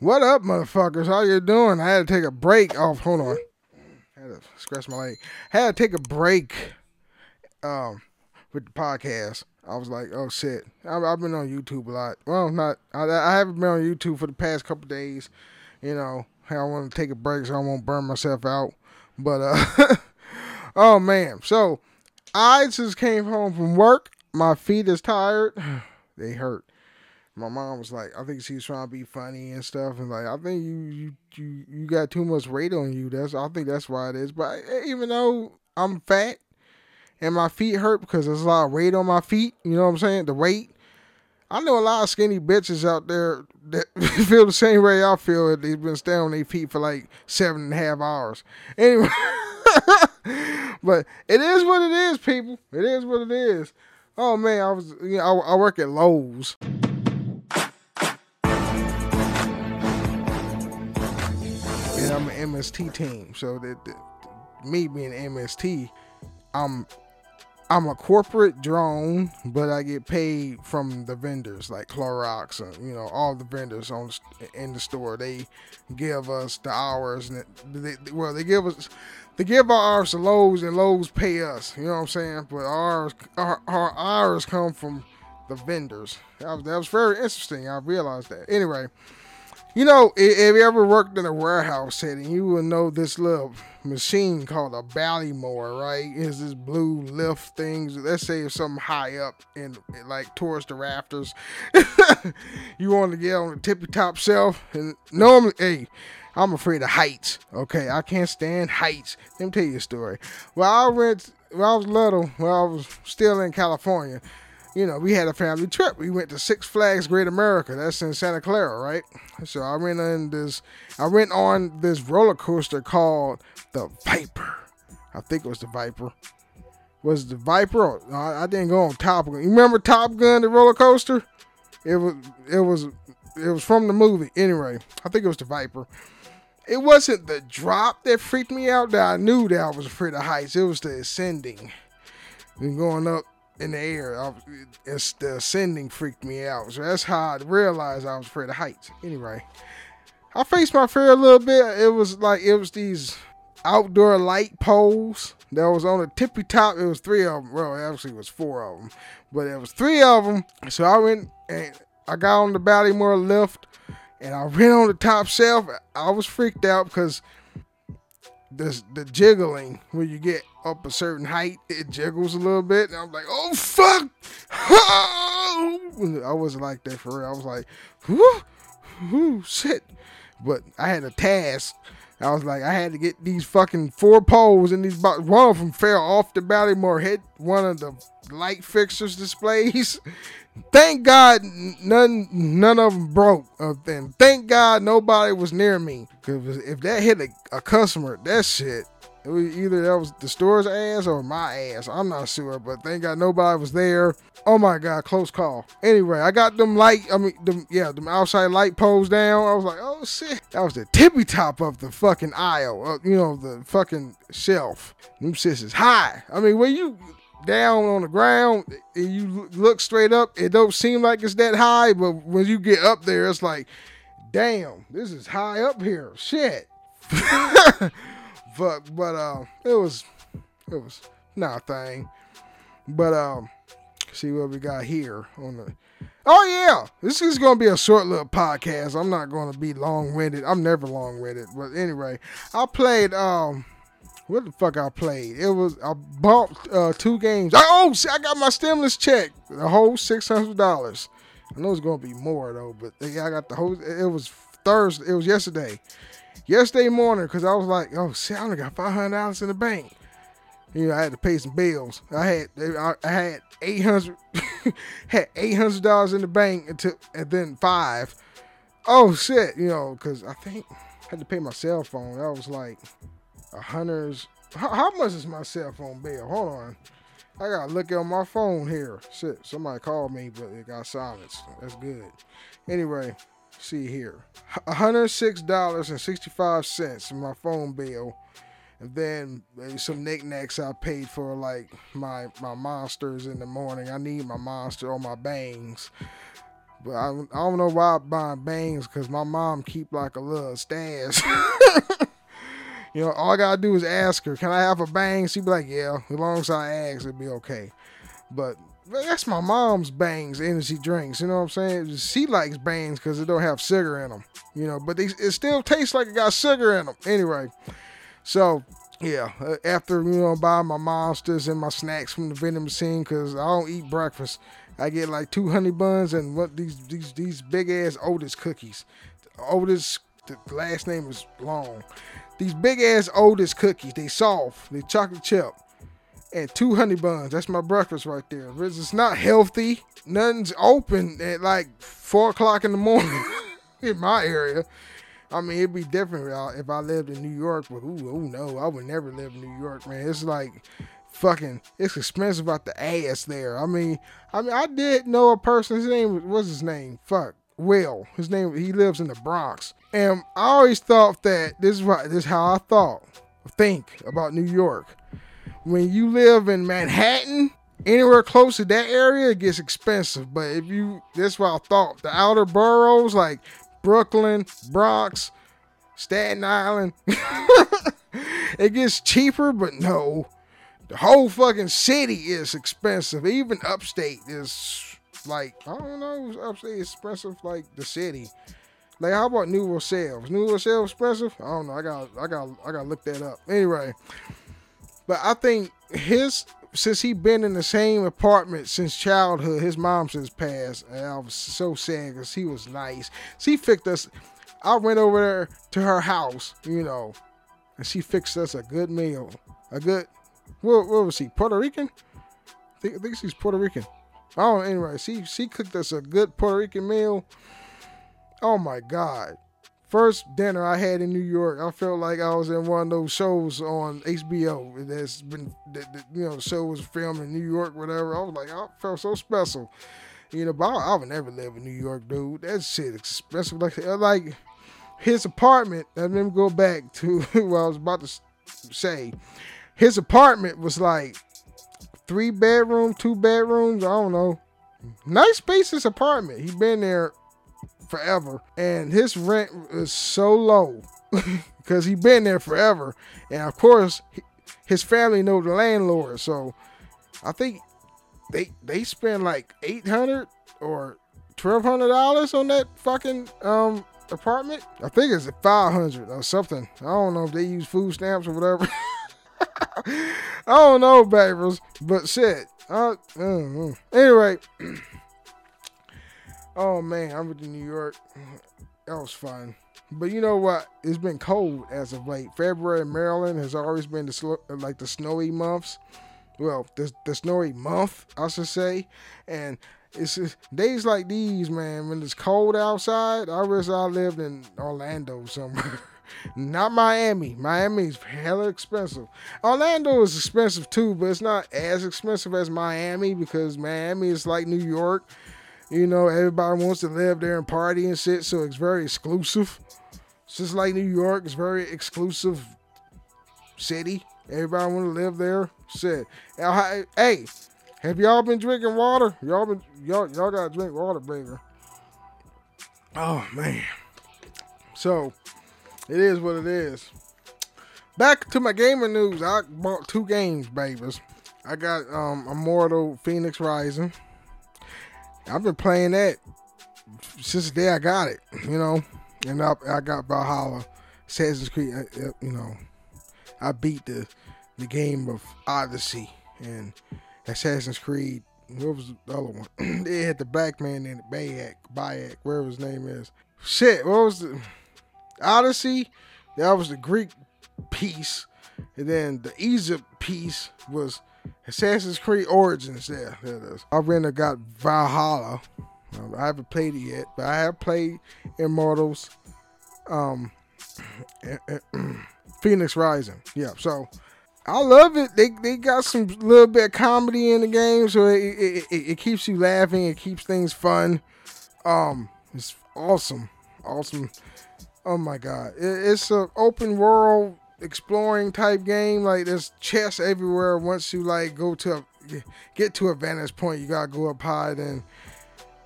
What up, motherfuckers? How you doing? I had to take a break off. Hold on. I had to scratch my leg. I had to take a break um, with the podcast. I was like, oh shit. I've, I've been on YouTube a lot. Well, not. I, I haven't been on YouTube for the past couple days. You know, I want to take a break so I won't burn myself out. But uh, oh man. So I just came home from work. My feet is tired. they hurt my mom was like, I think she was trying to be funny and stuff, and like, I think you you you, you got too much weight on you. That's I think that's why it is. But eh, even though I'm fat and my feet hurt because there's a lot of weight on my feet, you know what I'm saying? The weight. I know a lot of skinny bitches out there that feel the same way I feel. They've been standing on their feet for like seven and a half hours. Anyway, but it is what it is, people. It is what it is. Oh man, I was you know I, I work at Lowe's. I'm an MST team. So that, that me being MST, I'm I'm a corporate drone, but I get paid from the vendors like Clorox and you know all the vendors on in the store. They give us the hours and they, well they give us they give our hours to Lowe's and Lowe's pay us. You know what I'm saying? But ours our, our hours come from the vendors. That was, that was very interesting. I realized that. Anyway, you know, if you ever worked in a warehouse setting, you will know this little machine called a Ballymore, right? Is this blue lift things? Let's say it's something high up in like towards the rafters. you want to get on the tippy top shelf, and normally, hey, I'm afraid of heights. Okay, I can't stand heights. Let me tell you a story. Well, I went when I was little. When I was still in California you know, we had a family trip. We went to Six Flags Great America. That's in Santa Clara, right? So I went on this. I went on this roller coaster called the Viper. I think it was the Viper. Was the Viper? No, I didn't go on Top Gun. You remember Top Gun, the roller coaster? It was. It was. It was from the movie. Anyway, I think it was the Viper. It wasn't the drop that freaked me out. That I knew that I was afraid of heights. It was the ascending and going up in the air. It's the ascending freaked me out. So that's how I realized I was afraid of heights. Anyway, I faced my fear a little bit. It was like it was these outdoor light poles that was on the tippy top. It was three of them. Well, actually, it was four of them, but it was three of them. So I went and I got on the Ballymore lift and I went on the top shelf. I was freaked out because the the jiggling when you get up a certain height, it jiggles a little bit, and I'm like, oh fuck! I wasn't like that for real. I was like, whoo, whoo, shit. But I had a task. I was like, I had to get these fucking four poles and these. Boxes. One of them fell off the Ballymore, hit one of the light fixtures displays, Thank God none none of them broke. And thank God nobody was near me. Cause if that hit a, a customer, that shit, it was either that was the store's ass or my ass. I'm not sure, but thank God nobody was there. Oh my God, close call. Anyway, I got them light. I mean, them yeah, them outside light poles down. I was like, oh shit, that was the tippy top of the fucking aisle. Uh, you know, the fucking shelf. Them is high. I mean, when you down on the ground and you look straight up, it don't seem like it's that high, but when you get up there, it's like, damn, this is high up here. Shit. but but uh it was it was not a thing. But um see what we got here on the Oh yeah, this is gonna be a short little podcast. I'm not gonna be long winded. I'm never long winded. But anyway, I played um what the fuck I played? It was I bought uh, two games. Oh, I got my stimulus check, the whole six hundred dollars. I know it's gonna be more though, but yeah, I got the whole. It was Thursday. It was yesterday. Yesterday morning, cause I was like, oh shit, I only got five hundred dollars in the bank. You know, I had to pay some bills. I had I, had eight hundred had eight hundred dollars in the bank until and then five. Oh shit, you know, cause I think I had to pay my cell phone. That was like a hundred's. How, how much is my cell phone bill? Hold on. I gotta look at my phone here. Shit, somebody called me, but it got silenced. That's good. Anyway, see here. $106.65 in my phone bill. And then some knickknacks I paid for, like my my monsters in the morning. I need my monster or my bangs. But I, I don't know why I'm buying bangs because my mom keep like a little stash. you know, all I gotta do is ask her, "Can I have a bang?" She'd be like, "Yeah." As long as I ask, it'd be okay. But that's my mom's bangs energy drinks. You know what I'm saying? She likes bangs because it don't have sugar in them. You know, but they, it still tastes like it got sugar in them. Anyway, so yeah, uh, after you know buy my monsters and my snacks from the vending machine because I don't eat breakfast. I get like two honey buns and what these these these big ass Otis cookies. Otis, the last name is long. These big ass Otis cookies, they soft, they chocolate chip and two honey buns. That's my breakfast right there. It's not healthy. Nothing's open at like four o'clock in the morning in my area. I mean, it'd be different if I lived in New York, but ooh, ooh, no, I would never live in New York, man. It's like fucking, it's expensive out the ass there. I mean, I mean, I did know a person. His name was what's his name? Fuck, Will. His name. He lives in the Bronx, and I always thought that this is what this is how I thought, think about New York when you live in Manhattan, anywhere close to that area, it gets expensive. But if you, that's what I thought. The outer boroughs like Brooklyn, Bronx, Staten Island, it gets cheaper. But no, the whole fucking city is expensive. Even upstate is like I don't know, upstate is expensive like the city. Like how about New Rochelle? New Rochelle expensive? I don't know. I got I got I got to look that up. Anyway, but I think his since he been in the same apartment since childhood, his mom since passed, and I was so sad because he was nice. She fixed us. I went over there to her house, you know, and she fixed us a good meal, a good. What, what was he? Puerto Rican? I think, I think she's Puerto Rican. Oh, anyway, she she cooked us a good Puerto Rican meal. Oh my God! First dinner I had in New York, I felt like I was in one of those shows on HBO that's been, that, that, you know, the show was filmed in New York, whatever. I was like, I felt so special, you know. But I, I would never live in New York, dude. That shit expensive. Like, uh, like his apartment. Uh, let me go back to what I was about to say. His apartment was like three bedroom, two bedrooms. I don't know. Nice spacious apartment. He been there forever, and his rent is so low because he been there forever, and of course his family know the landlord, so I think they they spend like eight hundred or twelve hundred dollars on that fucking um apartment. I think it's five hundred or something. I don't know if they use food stamps or whatever. I don't know, babies, but shit. Uh. Anyway. Oh man, I went to New York. That was fun. But you know what? It's been cold as of late. February in Maryland has always been the sl- like the snowy months. Well, the the snowy month, I should say. And it's just, days like these, man, when it's cold outside. I wish I lived in Orlando somewhere. not Miami. Miami is hella expensive. Orlando is expensive too, but it's not as expensive as Miami because Miami is like New York. You know, everybody wants to live there and party and shit, so it's very exclusive. It's just like New York, it's very exclusive city. Everybody want to live there. Shit. Hey, have y'all been drinking water? Y'all been y'all y'all gotta drink water, baby. Oh man. So it is what it is. Back to my gaming news. I bought two games, babies. I got um Immortal Fenyx Rising. I've been playing that since the day I got it, you know. And I, I got Valhalla, Assassin's Creed. Uh, uh, you know, I beat the the game of Odyssey and Assassin's Creed. What was the other one? they had the black man in it, Bayek, Bayek, wherever his name is. Shit, what was the Odyssey? That was the Greek piece, and then the Egypt piece was Assassin's Creed Origins. Yeah, there it is. I really got Valhalla. Um, I haven't played it yet, but I have played Immortals, um, Fenyx Rising. Yeah, so I love it. They they got some little bit of comedy in the game, so it, it, it, it keeps you laughing. It keeps things fun. Um, it's awesome, awesome. Oh my god, it, it's an open world exploring type game. Like there's chests everywhere. Once you like go to a, get to a vantage point, you gotta go up high. Then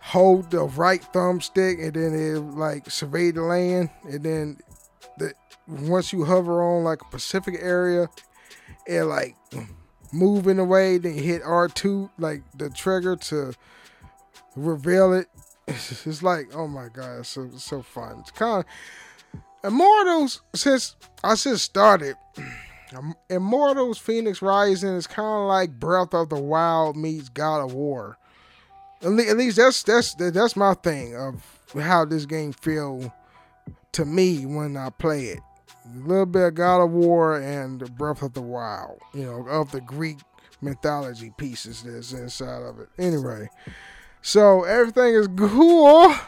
hold the right thumbstick and then it like survey the land and then the once you hover on like a Pacific area, it like move in a way, then hit R2 like the trigger to reveal it. It's like, oh my god, so so fun. It's kind of Immortals since I just started. Immortals Fenyx Rising is kind of like Breath of the Wild meets God of War. At least that's that's that's my thing of how this game feel to me when I play it. A little bit of God of War and Breath of the Wild, you know, of the Greek mythology pieces that's inside of it. Anyway, so everything is cool.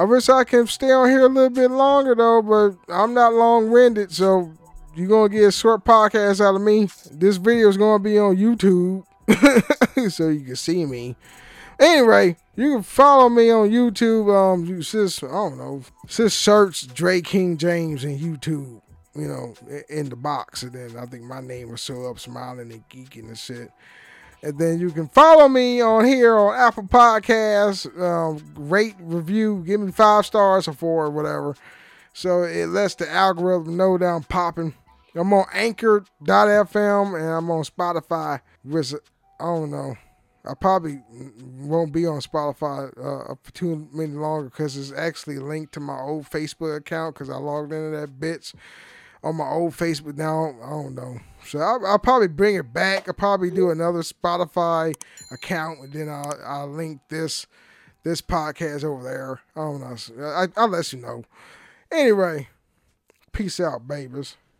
I wish I can stay on here a little bit longer though, but I'm not long winded, so you're gonna get a short podcast out of me. This video is gonna be on YouTube, so you can see me. Anyway, you can follow me on YouTube. Um, you just I don't know, just search Dray King Jaymes in YouTube. You know, in the box, and then I think my name will show up, smiling and geeking and shit. And then you can follow me on here on Apple Podcasts. Um, rate, review, give me five stars or four or whatever. So it lets the algorithm know that I'm popping. I'm on Anchor.fm and I'm on Spotify. Which I don't know. I probably won't be on Spotify uh, for too many longer because it's actually linked to my old Facebook account because I logged into that bitch on my old Facebook now. I don't know. So I'll, I'll, probably bring it back. I'll probably do another Spotify account and then I'll, I'll link this this podcast over there. I don't know. I, I'll let you know. Anyway, peace out, babies.